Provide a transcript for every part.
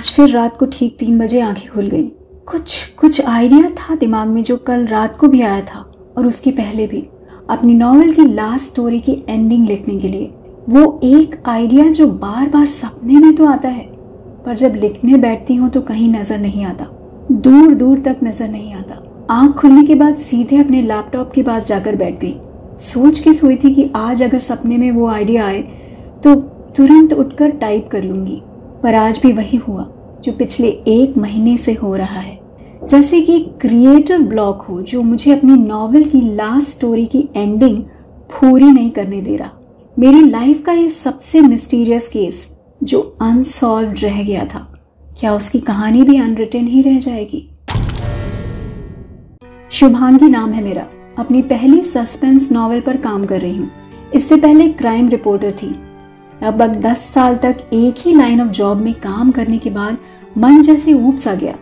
आज फिर रात को ठीक तीन बजे आँखें खुल गई। कुछ कुछ आइडिया था दिमाग में जो कल रात को भी आया था, और उसके पहले भी। अपनी नॉवल की लास्ट स्टोरी की एंडिंग लिखने के लिए। वो एक आइडिया जो बार बार सपने में तो आता है, पर जब लिखने बैठती हूँ तो कहीं नज़र नहीं आता। दूर दूर तक नज़र नहीं आता। आँख खुलने के बाद सीधे अपने लैपटॉप के पास जाकर बैठ गई। सोच के सोई थी कि आज अगर सपने में वो आइडिया आए तो तुरंत उठकर टाइप कर लूँगी। पर आज भी वही हुआ, जो पिछले एक महीने से हो रहा है। जैसे कि क्रिएटिव ब्लॉक हो, जो मुझे अपनी नॉवल की लास्ट स्टोरी की एंडिंग पूरी नहीं करने दे रहा। मेरी लाइफ का ये सबसे मिस्टीरियस केस जो अनसॉल्व रह गया था। क्या उसकी कहानी भी अनरिटन ही रह जाएगी? शुभांगी नाम है मेरा। अपनी पहली सस्पेंस नॉवेल पर काम कर रही हूँ। इससे पहले क्राइम रिपोर्टर थी। लगभग दस साल तक एक ही लाइन ऑफ़ जॉब में काम करने के बाद मन जैसे ऊब सा गया।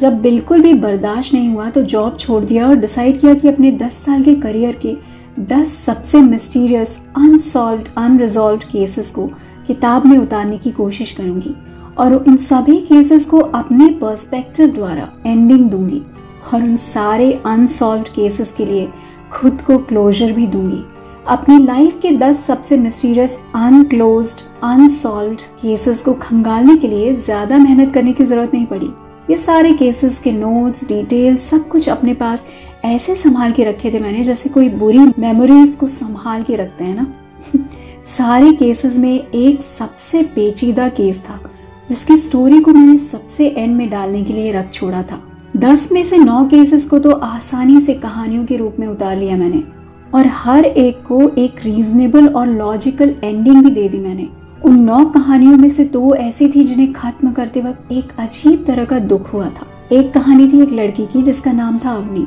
जब बिल्कुल भी बर्दाश्त नहीं हुआ तो जॉब छोड़ दिया और डिसाइड किया कि अपने दस साल के करियर के दस सबसे मिस्टीरियस अनसॉल्व अनरिजॉल्व केसेस को किताब में उतारने की कोशिश करूँगी और इन सभी केसेस को अपने पर्सपेक्टिव द्वारा एंडिंग दूँगी और उन सारे अनसॉल्व केसेस के लिए खुद को क्लोजर भी दूँगी। अपनी लाइफ के 10 सबसे मिस्टीरियस अनक्लोज्ड अनसॉल्व केसेस को खंगालने के लिए ज़्यादा मेहनत करने की ज़रूरत नहीं पड़ी। ये सारे केसेस के नोट्स डिटेल सब कुछ अपने पास ऐसे संभाल के रखे थे मैंने जैसे कोई बुरी मेमोरीज को संभाल के रखते हैं ना। सारे केसेस में एक सबसे पेचीदा केस था, जिसकी स्टोरी को मैंने सबसे एंड में डालने के लिए रख छोड़ा था। दस में से नौ केसेस को तो आसानी से कहानियों के रूप में उतार लिया मैंने। और हर एक को एक रीजनेबल और लॉजिकल एंडिंग भी दे दी मैंने। उन नौ कहानियों में से दो ऐसी थी जिन्हें खत्म करते वक्त एक अजीब तरह का दुख हुआ था। एक कहानी थी एक लड़की की, जिसका नाम था अवनी।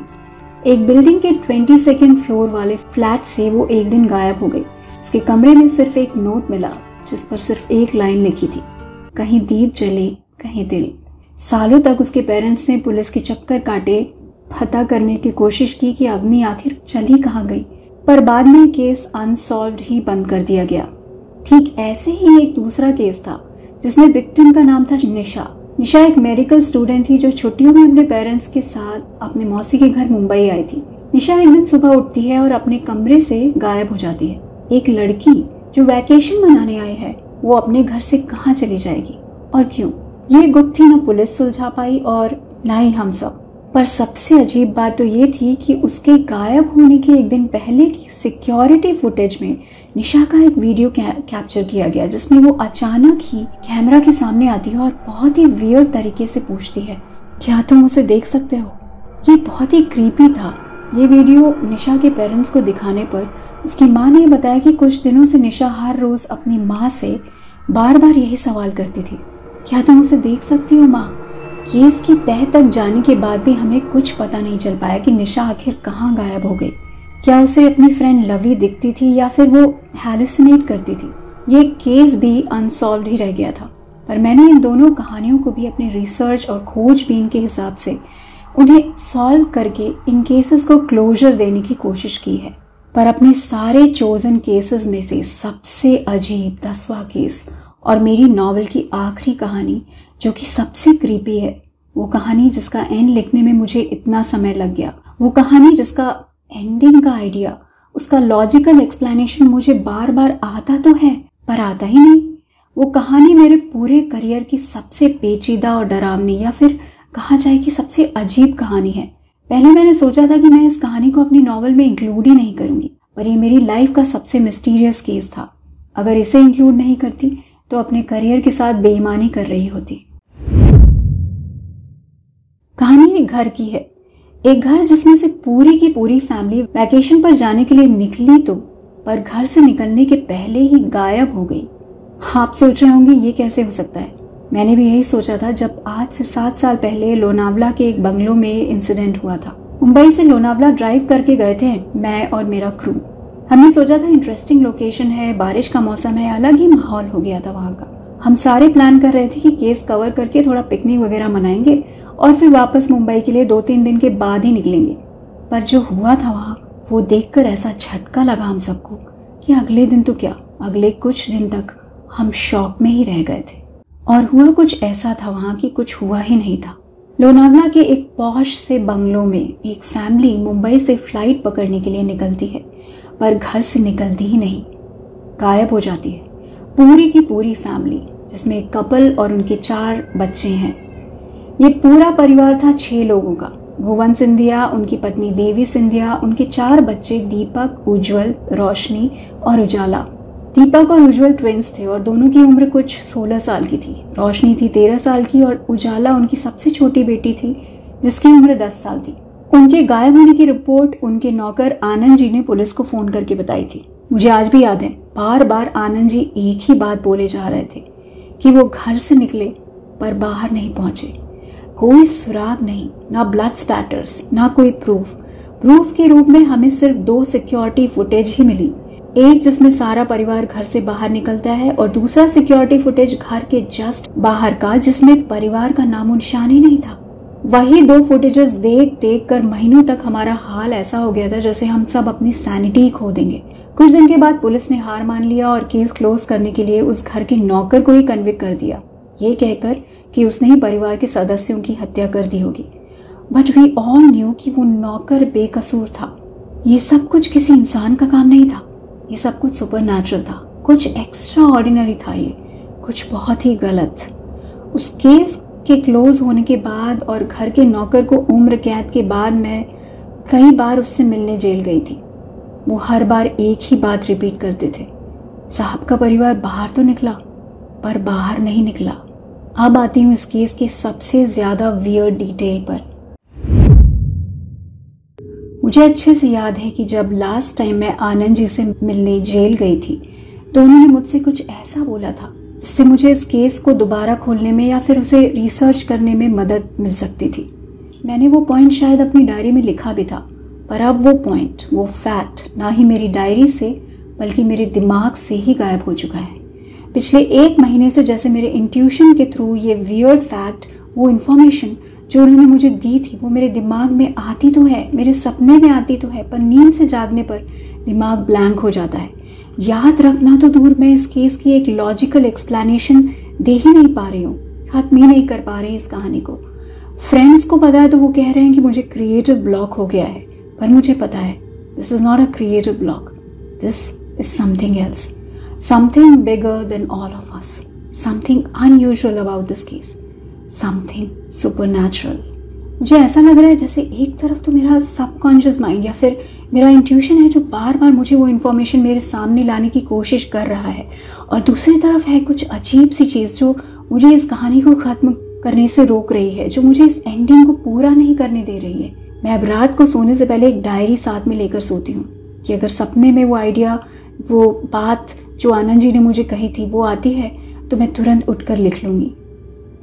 एक बिल्डिंग के ट्वेंटी सेकेंड फ्लोर वाले फ्लैट से वो एक दिन गायब हो गई। उसके कमरे में सिर्फ़ एक नोट मिला, जिस पर सिर्फ़ एक लाइन लिखी थी, कहीं दीप जले, कहीं दिल। सालों तक उसके पेरेंट्स ने पुलिस के चक्कर काटे पता करने की कोशिश की कि अग्नि आखिर चली कहाँ गई, पर बाद में केस अनसॉल्व ही बंद कर दिया गया। ठीक ऐसे ही एक दूसरा केस था, जिसमें विक्टिम का नाम था निशा। निशा एक मेडिकल स्टूडेंट थी जो छुट्टियों में अपने पेरेंट्स के साथ अपने मौसी के घर मुंबई आई थी। निशा एक दिन सुबह उठती है और अपने कमरे से गायब हो जाती है। एक लड़की जो वैकेशन मनाने आई है, वो अपने घर से कहाँ चली जाएगी? और क्यों? ये गुप्त थी, न पुलिस सुलझा पाई और न ही हम सब। पर सबसे अजीब बात तो ये थी कि उसके गायब होने के एक दिन पहले की सिक्योरिटी फुटेज में निशा का एक वीडियो कैप्चर किया गया, जिसमें वो अचानक ही कैमरा के सामने आती है और बहुत ही वियर तरीके से पूछती है, क्या तुम उसे देख सकते हो? ये बहुत ही क्रीपी था। ये वीडियो निशा के पेरेंट्स को दिखाने पर उसकी माँ ने बताया कि कुछ दिनों से निशा हर रोज अपनी माँ से बार बार यही सवाल करती थी, क्या तुम उसे देख सकती हो, माँ? केस की तह तक जाने के बाद भी हमें कुछ पता नहीं चल पाया कि निशा आखिर कहाँ गायब हो गई। क्या उसे अपनी फ्रेंड लवी दिखती थी या फिर वो हेलुसिनेट करती थी? ये केस भी अनसॉल्व ही रह गया था। पर मैंने इन दोनों कहानियों को भी अपने रिसर्च और खोजबीन के हिसाब से उन्हें सॉल्व करके इन केसेस को क्लोजर देने की कोशिश की है। पर अपने सारे चोजन केसेस में से सबसे अजीब दसवा केस और मेरी नॉवल की आखिरी कहानी जो कि सबसे क्रीपी है। वो कहानी जिसका एंड लिखने में मुझे इतना समय लग गया। वो कहानी जिसका एंडिंग का आइडिया उसका लॉजिकल एक्सप्लेनेशन मुझे बार बार आता तो है, पर आता ही नहीं। वो कहानी मेरे पूरे करियर की सबसे पेचीदा और डरावनी या फिर कहा जाए कि सबसे अजीब कहानी है। पहले मैंने सोचा था कि मैं इस कहानी को अपनी नॉवल में इंक्लूड ही नहीं करूँगी, पर ये मेरी लाइफ का सबसे मिस्टीरियस केस था। अगर इसे इंक्लूड नहीं करती तो अपने करियर के साथ बेईमानी कर रही होती। कहानी एक घर की है। एक घर जिसमें से पूरी की पूरी फैमिली वैकेशन पर जाने के लिए निकली तो पर घर से निकलने के पहले ही गायब हो गई। आप सोच रहे होंगे, ये कैसे हो सकता है? मैंने भी यही सोचा था जब आज से सात साल पहले लोनावला के एक बंगलो में इंसिडेंट हुआ था। मुंबई से लोनावला ड्राइव करके गए थे मैं और मेरा क्रू हमने सोचा था इंटरेस्टिंग लोकेशन है, बारिश का मौसम है, अलग ही माहौल हो गया था वहाँ का। हम सारे प्लान कर रहे थे कि केस कवर करके थोड़ा पिकनिक वगैरह मनाएँगे और फिर वापस मुंबई के लिए दो तीन दिन के बाद ही निकलेंगे। पर जो हुआ था वहाँ, वो देखकर ऐसा झटका लगा हम सबको कि अगले दिन तो क्या, अगले कुछ दिन तक हम शॉक में ही रह गए थे। और हुआ कुछ ऐसा था वहाँ कि कुछ हुआ ही नहीं था। लोनावला के एक पौश से बंगलों में एक फैमिली मुंबई से फ़्लाइट पकड़ने के लिए निकलती है, पर घर से निकलती ही नहीं। गायब हो जाती है। पूरी की पूरी फैमिली, जिसमें एक कपल और उनके चार बच्चे हैं ये पूरा परिवार था छह लोगों का। भुवन सिंधिया, उनकी पत्नी देवी सिंधिया, उनके चार बच्चे दीपक, उज्जवल, रोशनी और उजाला। दीपक और उज्जवल ट्विंस थे और दोनों की उम्र कुछ 16 साल की थी। रोशनी थी 13 साल की और उजाला उनकी सबसे छोटी बेटी थी, जिसकी उम्र 10 साल थी। उनके गायब होने की रिपोर्ट उनके नौकर आनंद जी ने पुलिस को फ़ोन करके बताई थी। मुझे आज भी याद है बार बार आनंद जी एक ही बात बोले जा रहे थे कि वो घर से निकले पर बाहर नहीं पहुँचे। कोई सुराग नहीं, ना ब्लड स्पैटर्स ना कोई प्रूफ प्रूफ के रूप में हमें सिर्फ़ दो सिक्योरिटी फुटेज ही मिली. एक जिसमें सारा परिवार घर से बाहर निकलता है और दूसरा सिक्योरिटी फुटेज घर के जस्ट बाहर का, जिसमें परिवार का नामो निशान ही नहीं था. वही दो फुटेजेस देख देख कर महीनों तक हमारा हाल ऐसा हो गया था जैसे हम सब अपनी सैनिटी खो देंगे. कुछ दिन के बाद पुलिस ने हार मान लिया और केस क्लोज करने के लिए उस घर के नौकर को ही कन्विक्ट कर दिया. ये कहकर कि उसने ही परिवार के सदस्यों की हत्या कर दी होगी। बट वी ऑल न्यू कि वो नौकर बेकसूर था। ये सब कुछ किसी इंसान का काम नहीं था। ये सब कुछ सुपर था। कुछ एक्स्ट्रा ऑर्डिनरी था ये। कुछ बहुत ही गलत। उस केस के क्लोज होने के बाद और घर के नौकर को उम्र कैद के बाद मैं कई बार उससे मिलने जेल गई थी। वो हर बार एक ही बात रिपीट करते थे। साहब का परिवार बाहर तो निकला, पर बाहर नहीं निकला। अब आती हूँ इस केस के सबसे ज़्यादा वियर डिटेल पर। मुझे अच्छे से याद है कि जब लास्ट टाइम मैं आनंद जी से मिलने जेल गई थी तो उन्होंने मुझसे कुछ ऐसा बोला था, जिससे मुझे इस केस को दोबारा खोलने में या फिर उसे रिसर्च करने में मदद मिल सकती थी। मैंने वो पॉइंट शायद अपनी डायरी में लिखा भी था, पर अब वो पॉइंट वो फैक्ट ना ही मेरी डायरी से, बल्कि मेरे दिमाग से ही गायब हो चुका है। पिछले एक महीने से जैसे मेरे इंट्यूशन के थ्रू ये वियर्ड फैक्ट वो इन्फॉर्मेशन जो उन्होंने मुझे दी थी, वो मेरे दिमाग में आती तो है, मेरे सपने में आती तो है, पर नींद से जागने पर दिमाग ब्लैंक हो जाता है। याद रखना तो दूर, मैं इस केस की एक लॉजिकल एक्सप्लेनेशन दे ही नहीं पा रही हूँ, खत्म ही नहीं कर पा रही इस कहानी को। फ्रेंड्स को पता है तो वो कह रहे हैं कि मुझे क्रिएटिव ब्लॉक हो गया है, पर मुझे पता है this is not a creative block this is something else something bigger than all of us something unusual about this case something super मुझे ऐसा लग रहा है जैसे एक तरफ़ तो मेरा सबकॉन्शियस माइंड या फिर मेरा इंट्यूशन है जो बार बार मुझे वो इन्फॉर्मेशन मेरे सामने लाने की कोशिश कर रहा है। और दूसरी तरफ़ है कुछ अजीब सी चीज़ जो मुझे इस कहानी को ख़त्म करने से रोक रही है, जो मुझे इस एंडिंग को पूरा नहीं करने दे रही है। मैं अब रात को सोने से पहले एक डायरी साथ में लेकर सोती हूँ कि अगर सपने में वो आइडिया वो बात जो आनंद जी ने मुझे कही थी, वो आती है तो मैं तुरंत उठकर लिख लूँगी।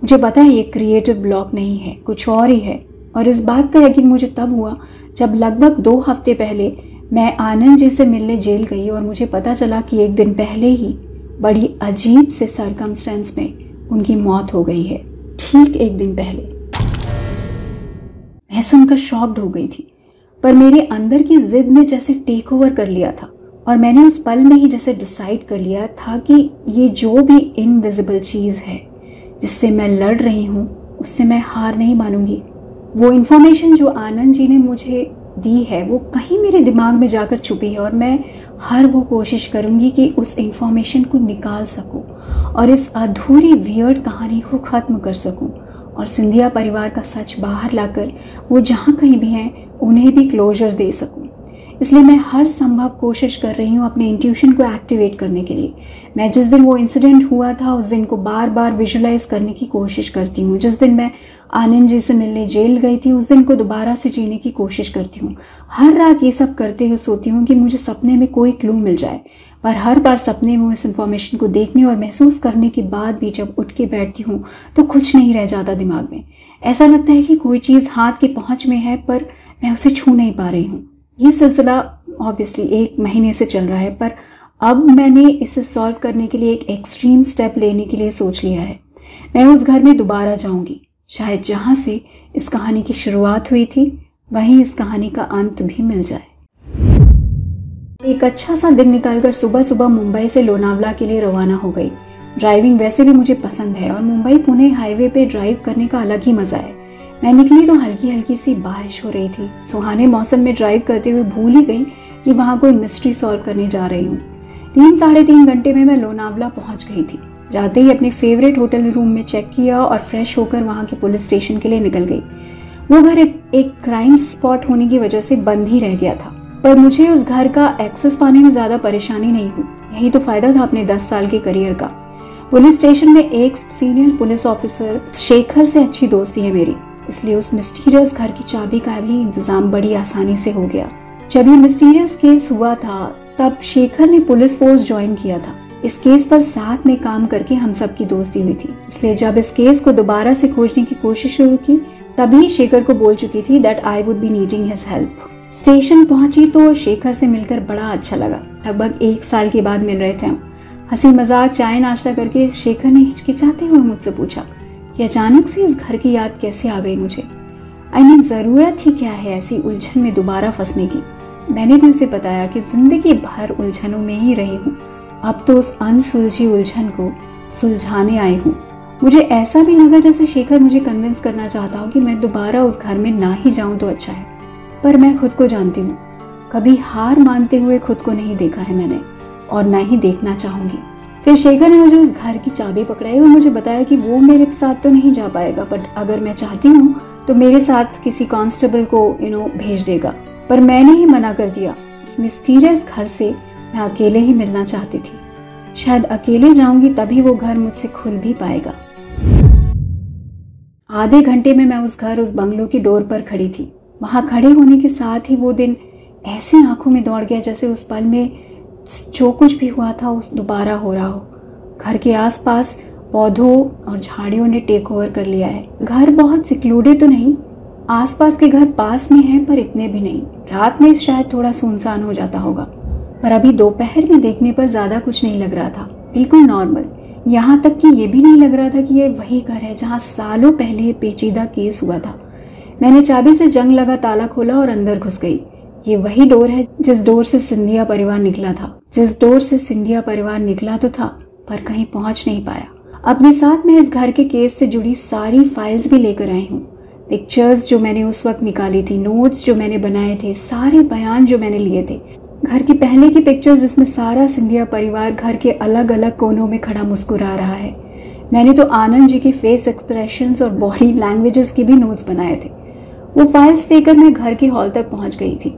मुझे पता है ये क्रिएटिव ब्लॉक नहीं है, कुछ और ही है। और इस बात का यकीन मुझे तब हुआ, जब लगभग दो हफ़्ते पहले मैं आनंद जी से मिलने जेल गई और मुझे पता चला कि एक दिन पहले ही बड़ी अजीब से सरकमस्टेंस में उनकी मौत हो गई है, ठीक एक दिन पहले। मैं सुनकर शॉक्ड हो गई थी, पर मेरे अंदर की जिद ने जैसे टेक ओवर कर लिया था। और मैंने उस पल में ही जैसे डिसाइड कर लिया था कि ये जो भी इनविजिबल चीज़ है, जिससे मैं लड़ रही हूँ, उससे मैं हार नहीं मानूँगी। वो इन्फॉर्मेशन जो आनंद जी ने मुझे दी है, वो कहीं मेरे दिमाग में जाकर छुपी है और मैं हर वो कोशिश करूँगी कि उस इन्फॉर्मेशन को निकाल सकूँ और इस अधूरी वियर्ड कहानी को ख़त्म कर सकूँ। और सिंधिया परिवार का सच बाहर लाकर वो जहाँ कहीं भी हैं, उन्हें भी क्लोजर दे सकूँ। इसलिए मैं हर संभव कोशिश कर रही हूँ अपने इंट्यूशन को एक्टिवेट करने के लिए। मैं जिस दिन वो इंसिडेंट हुआ था, उस दिन को बार बार विजुलाइज करने की कोशिश करती हूँ। जिस दिन मैं आनंद जी से मिलने जेल गई थी, उस दिन को दोबारा से जीने की कोशिश करती हूँ। हर रात ये सब करते हुए सोती हूँ कि मुझे सपने में कोई क्लू मिल जाए। पर हर बार सपने में इस इन्फॉर्मेशन को देखने और महसूस करने के बाद भी जब उठ के बैठती हूँ तो कुछ नहीं रह जाता दिमाग में। ऐसा लगता है कि कोई चीज़ हाथ के पहुँच में है, पर मैं उसे छू नहीं पा रही हूँ। ये सिलसिला ऑब्वियसली एक महीने से चल रहा है, पर अब मैंने इसे सॉल्व करने के लिए एक एक्सट्रीम स्टेप लेने के लिए सोच लिया है। मैं उस घर में दोबारा जाऊँगी। शायद जहाँ से इस कहानी की शुरुआत हुई थी, वहीं इस कहानी का अंत भी मिल जाए। एक अच्छा सा दिन निकालकर सुबह सुबह मुंबई से लोनावला के लिए रवाना हो गई। ड्राइविंग वैसे भी मुझे पसंद है और मुंबई पुणे हाईवे पे ड्राइव करने का अलग ही मज़ा है। मैं निकली तो हल्की हल्की सी बारिश हो रही थी। सुहाने मौसम में ड्राइव करते हुए भूल ही गई कि वहाँ कोई मिस्ट्री सॉल्व करने जा रही हूँ। तीन साढ़े तीन घंटे में मैं लोनावला पहुँच गई थी। जाते ही अपने फेवरेट होटल रूम में चेक किया और फ्रेश होकर वहाँ के पुलिस स्टेशन के लिए निकल गई। वो घर एक, एक क्राइम स्पॉट होने की वजह से बंद ही रह गया था। पर मुझे उस घर का एक्सेस पाने में ज़्यादा परेशानी नहीं हुई। यही तो फ़ायदा था अपने दस साल के करियर का। पुलिस स्टेशन में एक सीनियर पुलिस ऑफिसर शेखर से अच्छी दोस्ती है मेरी। इसलिए उस मिस्टीरियस घर की चाबी का भी इंतज़ाम बड़ी आसानी से हो गया। जब ये मिस्टीरियस केस हुआ था, तब शेखर ने पुलिस फोर्स ज्वाइन किया था। इस केस पर साथ में काम करके हम सब की दोस्ती हुई थी। इसलिए जब इस केस को दोबारा से खोजने की कोशिश शुरू की, तभी शेखर को बोल चुकी थी that I would be needing his help station पहुँची तो शेखर से मिलकर बड़ा अच्छा लगा। लगभग एक साल के बाद मिल रहे थे हम। हँसी मज़ाक, चाय नाश्ता करके शेखर ने हिचकिचाते हुए मुझसे पूछा कि अचानक से इस घर की याद कैसे आ गई मुझे? आई मीन ज़रूरत ही क्या है ऐसी उलझन में दोबारा फंसने की? मैंने भी उसे बताया कि ज़िंदगी भर उलझनों में ही रही हूँ। अब तो उस अनसुलझी उलझन को सुलझाने आई हूँ। मुझे ऐसा भी लगा जैसे शेखर मुझे कन्विंस करना चाहता हूँ कि मैं दोबारा उस घर में ना ही जाऊँ तो अच्छा है। पर मैं खुद को जानती हूँ। कभी हार मानते हुए खुद को नहीं देखा है मैंने, और ना ही देखना चाहूँगी। फिर शेखर ने मुझे उस घर की चाबी पकड़ाई और मुझे बताया कि वो मेरे साथ तो नहीं जा पाएगा बट अगर मैं चाहती हूँ तो मेरे साथ किसी कांस्टेबल को यू नो भेज देगा। पर मैंने ही मना कर दिया। मिस्टीरियस घर से मैं अकेले ही मिलना चाहती थी। शायद अकेले जाऊँगी तभी वो घर मुझसे खुल भी पाएगा। आधे घंटे में मैं उस घर, उस बंगलों की डोर पर खड़ी थी। वहाँ खड़े होने के साथ ही वो दिन ऐसे आँखों में दौड़ गया जैसे उस पल में जो कुछ भी हुआ था, उस दोबारा हो रहा हो। घर के आसपास पौधों और झाड़ियों ने टेक ओवर कर लिया है। घर बहुत सिक्लूडेड तो नहीं, आसपास के घर पास में हैं, पर इतने भी नहीं। रात में शायद थोड़ा सुनसान हो जाता होगा, पर अभी दोपहर में देखने पर ज़्यादा कुछ नहीं लग रहा था। बिल्कुल नॉर्मल यहाँ तक कि ये भी नहीं लग रहा था कि ये वही घर है जहाँ सालों पहले पेचीदा केस हुआ था। मैंने चाबी से जंग लगा ताला खोला और अंदर घुस गई। ये वही डोर है जिस डोर से सिंधिया परिवार निकला था, जिस डोर से सिंधिया परिवार निकला तो था, पर कहीं पहुँच नहीं पाया। अपने साथ में इस घर के केस से जुड़ी सारी फाइल्स भी लेकर आई हूँ। पिक्चर्स जो मैंने उस वक्त निकाली थी नोट्स जो मैंने बनाए थे, सारे बयान जो मैंने लिए थे। घर की पहले की पिक्चर्स जिसमें सारा सिंधिया परिवार घर के अलग अलग कोनों में खड़ा मुस्कुरा रहा है। मैंने तो आनंद जी के फेस एक्सप्रेशंस और बॉडी लैंग्वेजेस के भी नोट्स बनाए थे। वो फाइल्स लेकर मैं घर के हॉल तक पहुँच गई थी।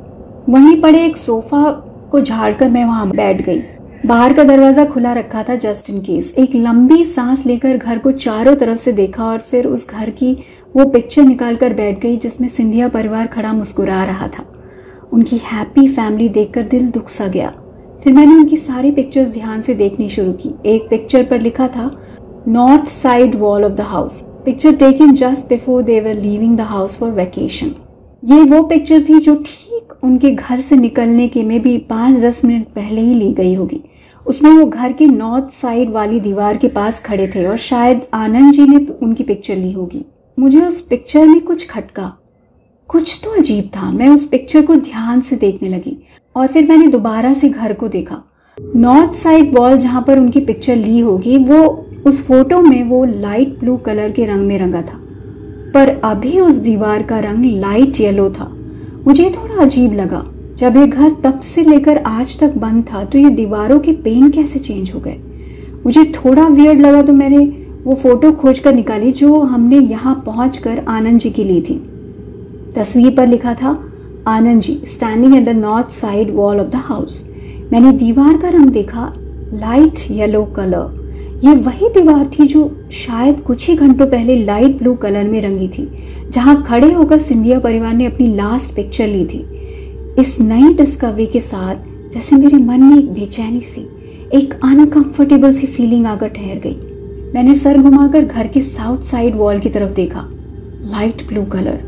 वहीं पड़े एक सोफा को झाड़कर मैं वहाँ बैठ गई। बाहर का दरवाज़ा खुला रखा था जस्ट इन केस एक लंबी सांस लेकर घर को चारों तरफ़ से देखा और फिर उस घर की वो पिक्चर निकाल कर बैठ गई जिसमें सिंधिया परिवार खड़ा मुस्कुरा रहा था। उनकी हैप्पी फैमिली देखकर दिल दुख सा गया। फिर मैंने उनकी सारी पिक्चर्स ध्यान से देखनी शुरू की। एक पिक्चर पर लिखा था north side wall of the house picture taken just before they were leaving the house for vacation ये वो पिक्चर थी जो ठीक उनके घर से निकलने के में भी पाँच दस मिनट पहले ही ली गई होगी। उसमें वो घर के नॉर्थ साइड वाली दीवार के पास खड़े थे और शायद आनंद जी ने उनकी पिक्चर ली होगी। मुझे उस पिक्चर में कुछ खटका, कुछ तो अजीब था। मैं उस पिक्चर को ध्यान से देखने लगी और फिर मैंने दोबारा से घर को देखा। नॉर्थ साइड वॉल जहाँ पर उनकी पिक्चर ली होगी, वो उस फ़ोटो में वो लाइट ब्लू कलर के रंग में रंगा था। पर अभी उस दीवार का रंग लाइट येलो था। मुझे थोड़ा अजीब लगा। जब ये घर तब से लेकर आज तक बंद था तो ये दीवारों के पेन कैसे चेंज हो गए? मुझे थोड़ा वियर्ड लगा तो मैंने वो फ़ोटो खोज कर निकाली जो हमने यहाँ पहुँच कर आनंद जी की ली थी। तस्वीर पर लिखा था, Anand ji standing at the north side wall of the house मैंने दीवार का रंग देखा लाइट येलो कलर ये वही दीवार थी जो शायद कुछ ही घंटों पहले लाइट ब्लू कलर में रंगी थी, जहाँ खड़े होकर सिंधिया परिवार ने अपनी लास्ट पिक्चर ली थी। इस नई डिस्कवरी के साथ, जैसे मेरे मन में एक बेचैनी सी, एक अनकंफर्टेबल सी फीलिंग आकर ठहर गई। मैंने सर घुमाकर घर के साउथ साइड वॉल की तरफ़ देखा लाइट ब्लू कलर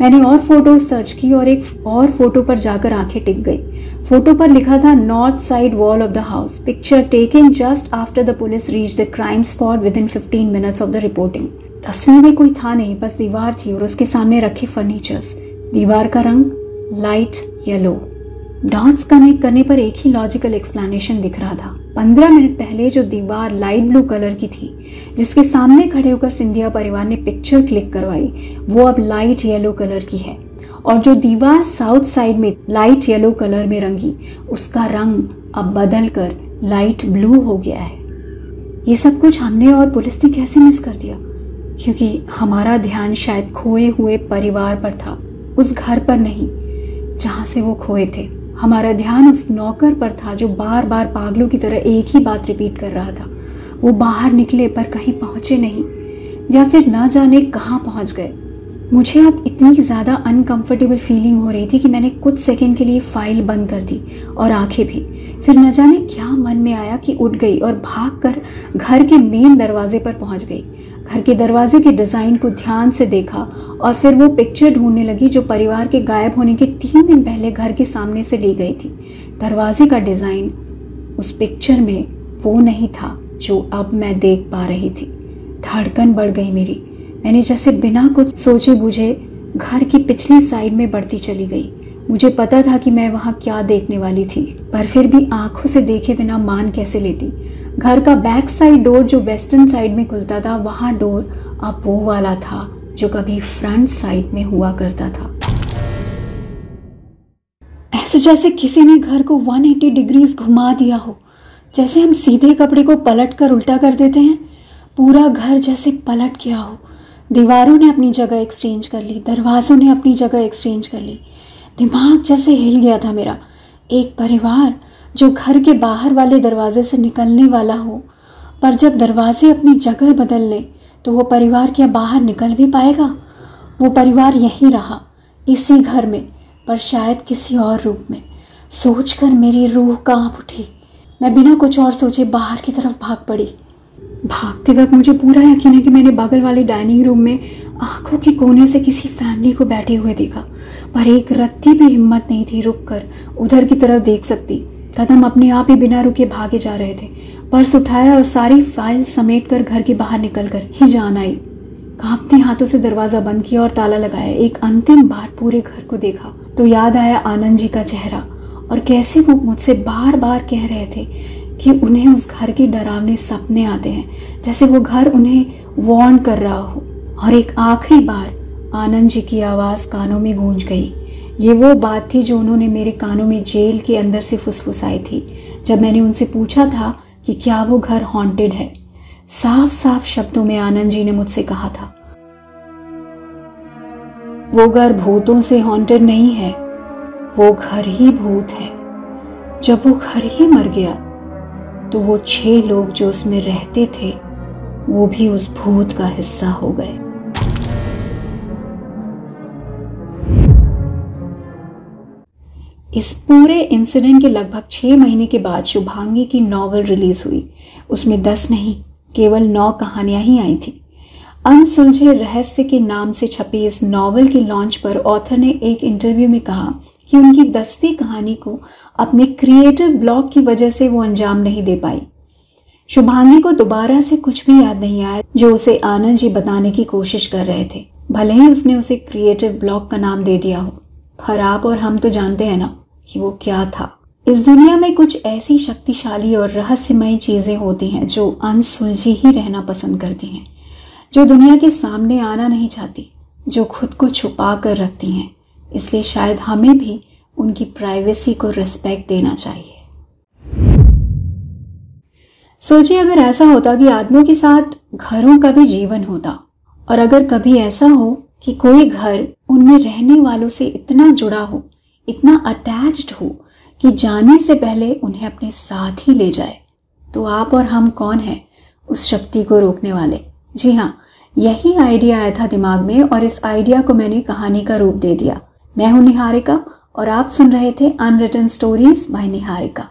मैंने और फ़ोटो सर्च की और एक और फ़ोटो पर जाकर आँखें टिक गई। फ़ोटो पर लिखा था north side wall of the house picture taken just after the police reach the crime spot within fifteen minutes of the reporting तस्वीर में कोई था नहीं, बस दीवार थी और उसके सामने रखे फर्नीचर्स दीवार का रंग लाइट येलो डॉट्स कनेक्ट करने पर एक ही लॉजिकल एक्सप्लेनेशन दिख रहा था। पंद्रह मिनट पहले जो दीवार लाइट ब्लू कलर की थी, जिसके सामने खड़े होकर सिंधिया परिवार ने पिक्चर क्लिक करवाई, वो अब लाइट येलो कलर की है। और जो दीवार साउथ साइड में लाइट येलो कलर में रंगी, उसका रंग अब बदल कर लाइट ब्लू हो गया है। ये सब कुछ हमने और पुलिस ने कैसे मिस कर दिया? क्योंकि हमारा ध्यान शायद खोए हुए परिवार पर था, उस घर पर नहीं, जहाँ से वो खोए थे। हमारा ध्यान उस नौकर पर था जो बार बार पागलों की तरह एक ही बात रिपीट कर रहा था। वो बाहर निकले पर कहीं पहुँचे नहीं, या फिर ना जाने कहाँ पहुँच गए। मुझे अब इतनी ज़्यादा अनकंफर्टेबल फीलिंग हो रही थी कि मैंने कुछ सेकंड के लिए फ़ाइल बंद कर दी और आँखें भी। फिर न जाने क्या मन में आया कि उठ गई और भागकर घर के मेन दरवाजे पर पहुँच गई। घर के दरवाजे के डिज़ाइन को ध्यान से देखा और फिर वो पिक्चर ढूँढने लगी जो परिवार के गायब होने के तीन दिन पहले घर के सामने से ली गई थी। दरवाजे का डिज़ाइन उस पिक्चर में वो नहीं था जो अब मैं देख पा रही थी। धड़कन बढ़ गई मेरी। मैंने जैसे बिना कुछ सोचे बुझे घर की पिछली साइड में बढ़ती चली गई। मुझे पता था कि मैं वहाँ क्या देखने वाली थी, पर फिर भी आँखों से देखे बिना मान कैसे लेती। घर का बैक साइड डोर जो वेस्टर्न साइड में खुलता था, वहाँ डोर अब वो वाला था जो कभी फ्रंट साइड में हुआ करता था। ऐसे जैसे किसी ने घर को 180 डिग्रीज घुमा दिया हो, जैसे हम सीधे कपड़े को पलट कर उल्टा कर देते हैं, पूरा घर जैसे पलट गया हो दीवारों ने अपनी जगह एक्सचेंज कर ली, दरवाजों ने अपनी जगह एक्सचेंज कर ली। दिमाग जैसे हिल गया था मेरा। एक परिवार जो घर के बाहर वाले दरवाजे से निकलने वाला हो, पर जब दरवाजे अपनी जगह बदल ले तो वो परिवार क्या बाहर निकल भी पाएगा? वो परिवार यही रहा, इसी घर में, पर शायद किसी और रूप में। सोचकर मेरी रूह काँप उठी। मैं बिना कुछ और सोचे बाहर की तरफ़ भाग पड़ी। भागते वक्त मुझे पूरा यकीन है कि मैंने बगल वाले डाइनिंग रूम में आँखों के कोने से किसी फैमिली को बैठे हुए देखा। पर एक रत्ती भी हिम्मत नहीं थी रुक कर उधर की तरफ़ देख सकती। कदम अपने आप ही बिना रुके भागे जा रहे थे। पर्स उठाया और सारी फ़ाइल समेट कर घर के बाहर निकल कर ही जान आई। कांपते हाथों से दरवाज़ा बंद किया और ताला लगाया। एक अंतिम बार पूरे घर को देखा तो याद आया आनंद जी का चेहरा। और कैसे वो मुझसे बार बार कह रहे थे कि उन्हें उस घर के डरावने सपने आते हैं। जैसे वो घर उन्हें वार्न कर रहा हो। और एक आखिरी बार आनंद जी की आवाज़ कानों में गूंज गई। ये वो बात थी जो उन्होंने मेरे कानों में जेल के अंदर से फुसफुसाई थी। जब मैंने उनसे पूछा था कि क्या वो घर हॉन्टेड है साफ़ साफ़ शब्दों में आनंद जी ने मुझसे कहा था, वो घर भूतों से हॉन्टेड नहीं है, वो घर ही भूत है। जब वो घर ही मर गया तो वो छह लोग जो उसमें रहते थे, वो भी उस भूत का हिस्सा हो गए। इस पूरे इंसिडेंट के लगभग छह महीने के बाद शुभांगी की नॉवल रिलीज़ हुई। उसमें दस नहीं, केवल नौ कहानियाँ ही आई थी। अनसुलझे रहस्य के नाम से छपी इस नॉवल के लॉन्च पर ऑथर ने एक इंटरव्यू में कहा कि उनकी दसवीं कहानी को अपने क्रिएटिव ब्लॉक की वजह से वो अंजाम नहीं दे पाई। शुभांगी को दोबारा से कुछ भी याद नहीं आया जो उसे आनंद जी बताने की कोशिश कर रहे थे। भले ही उसने उसे क्रिएटिव ब्लॉक का नाम दे दिया हो, पर आप और हम तो जानते हैं ना कि वो क्या था। इस दुनिया में कुछ ऐसी शक्तिशाली और रहस्यमय चीज़ें होती हैं जो अनसुलझी ही रहना पसंद करती हैं, जो दुनिया के सामने आना नहीं चाहती, जो खुद को छुपा कर रखती हैं। इसलिए शायद हमें भी उनकी प्राइवेसी को रिस्पेक्ट देना चाहिए। सोचिए, अगर ऐसा होता कि आदमियों के साथ घरों का भी जीवन होता और अगर कभी ऐसा हो कि कोई घर उनमें रहने वालों से इतना जुड़ा हो, इतना अटैच्ड हो कि जाने से पहले उन्हें अपने साथ ही ले जाए तो आप और हम कौन हैं उस शक्ति को रोकने वाले? जी हाँ यही आइडिया आया था दिमाग में और इस आइडिया को मैंने कहानी का रूप दे दिया। मैं हूँ निहारिका और आप सुन रहे थे अनरिटन स्टोरीज बाय निहारिका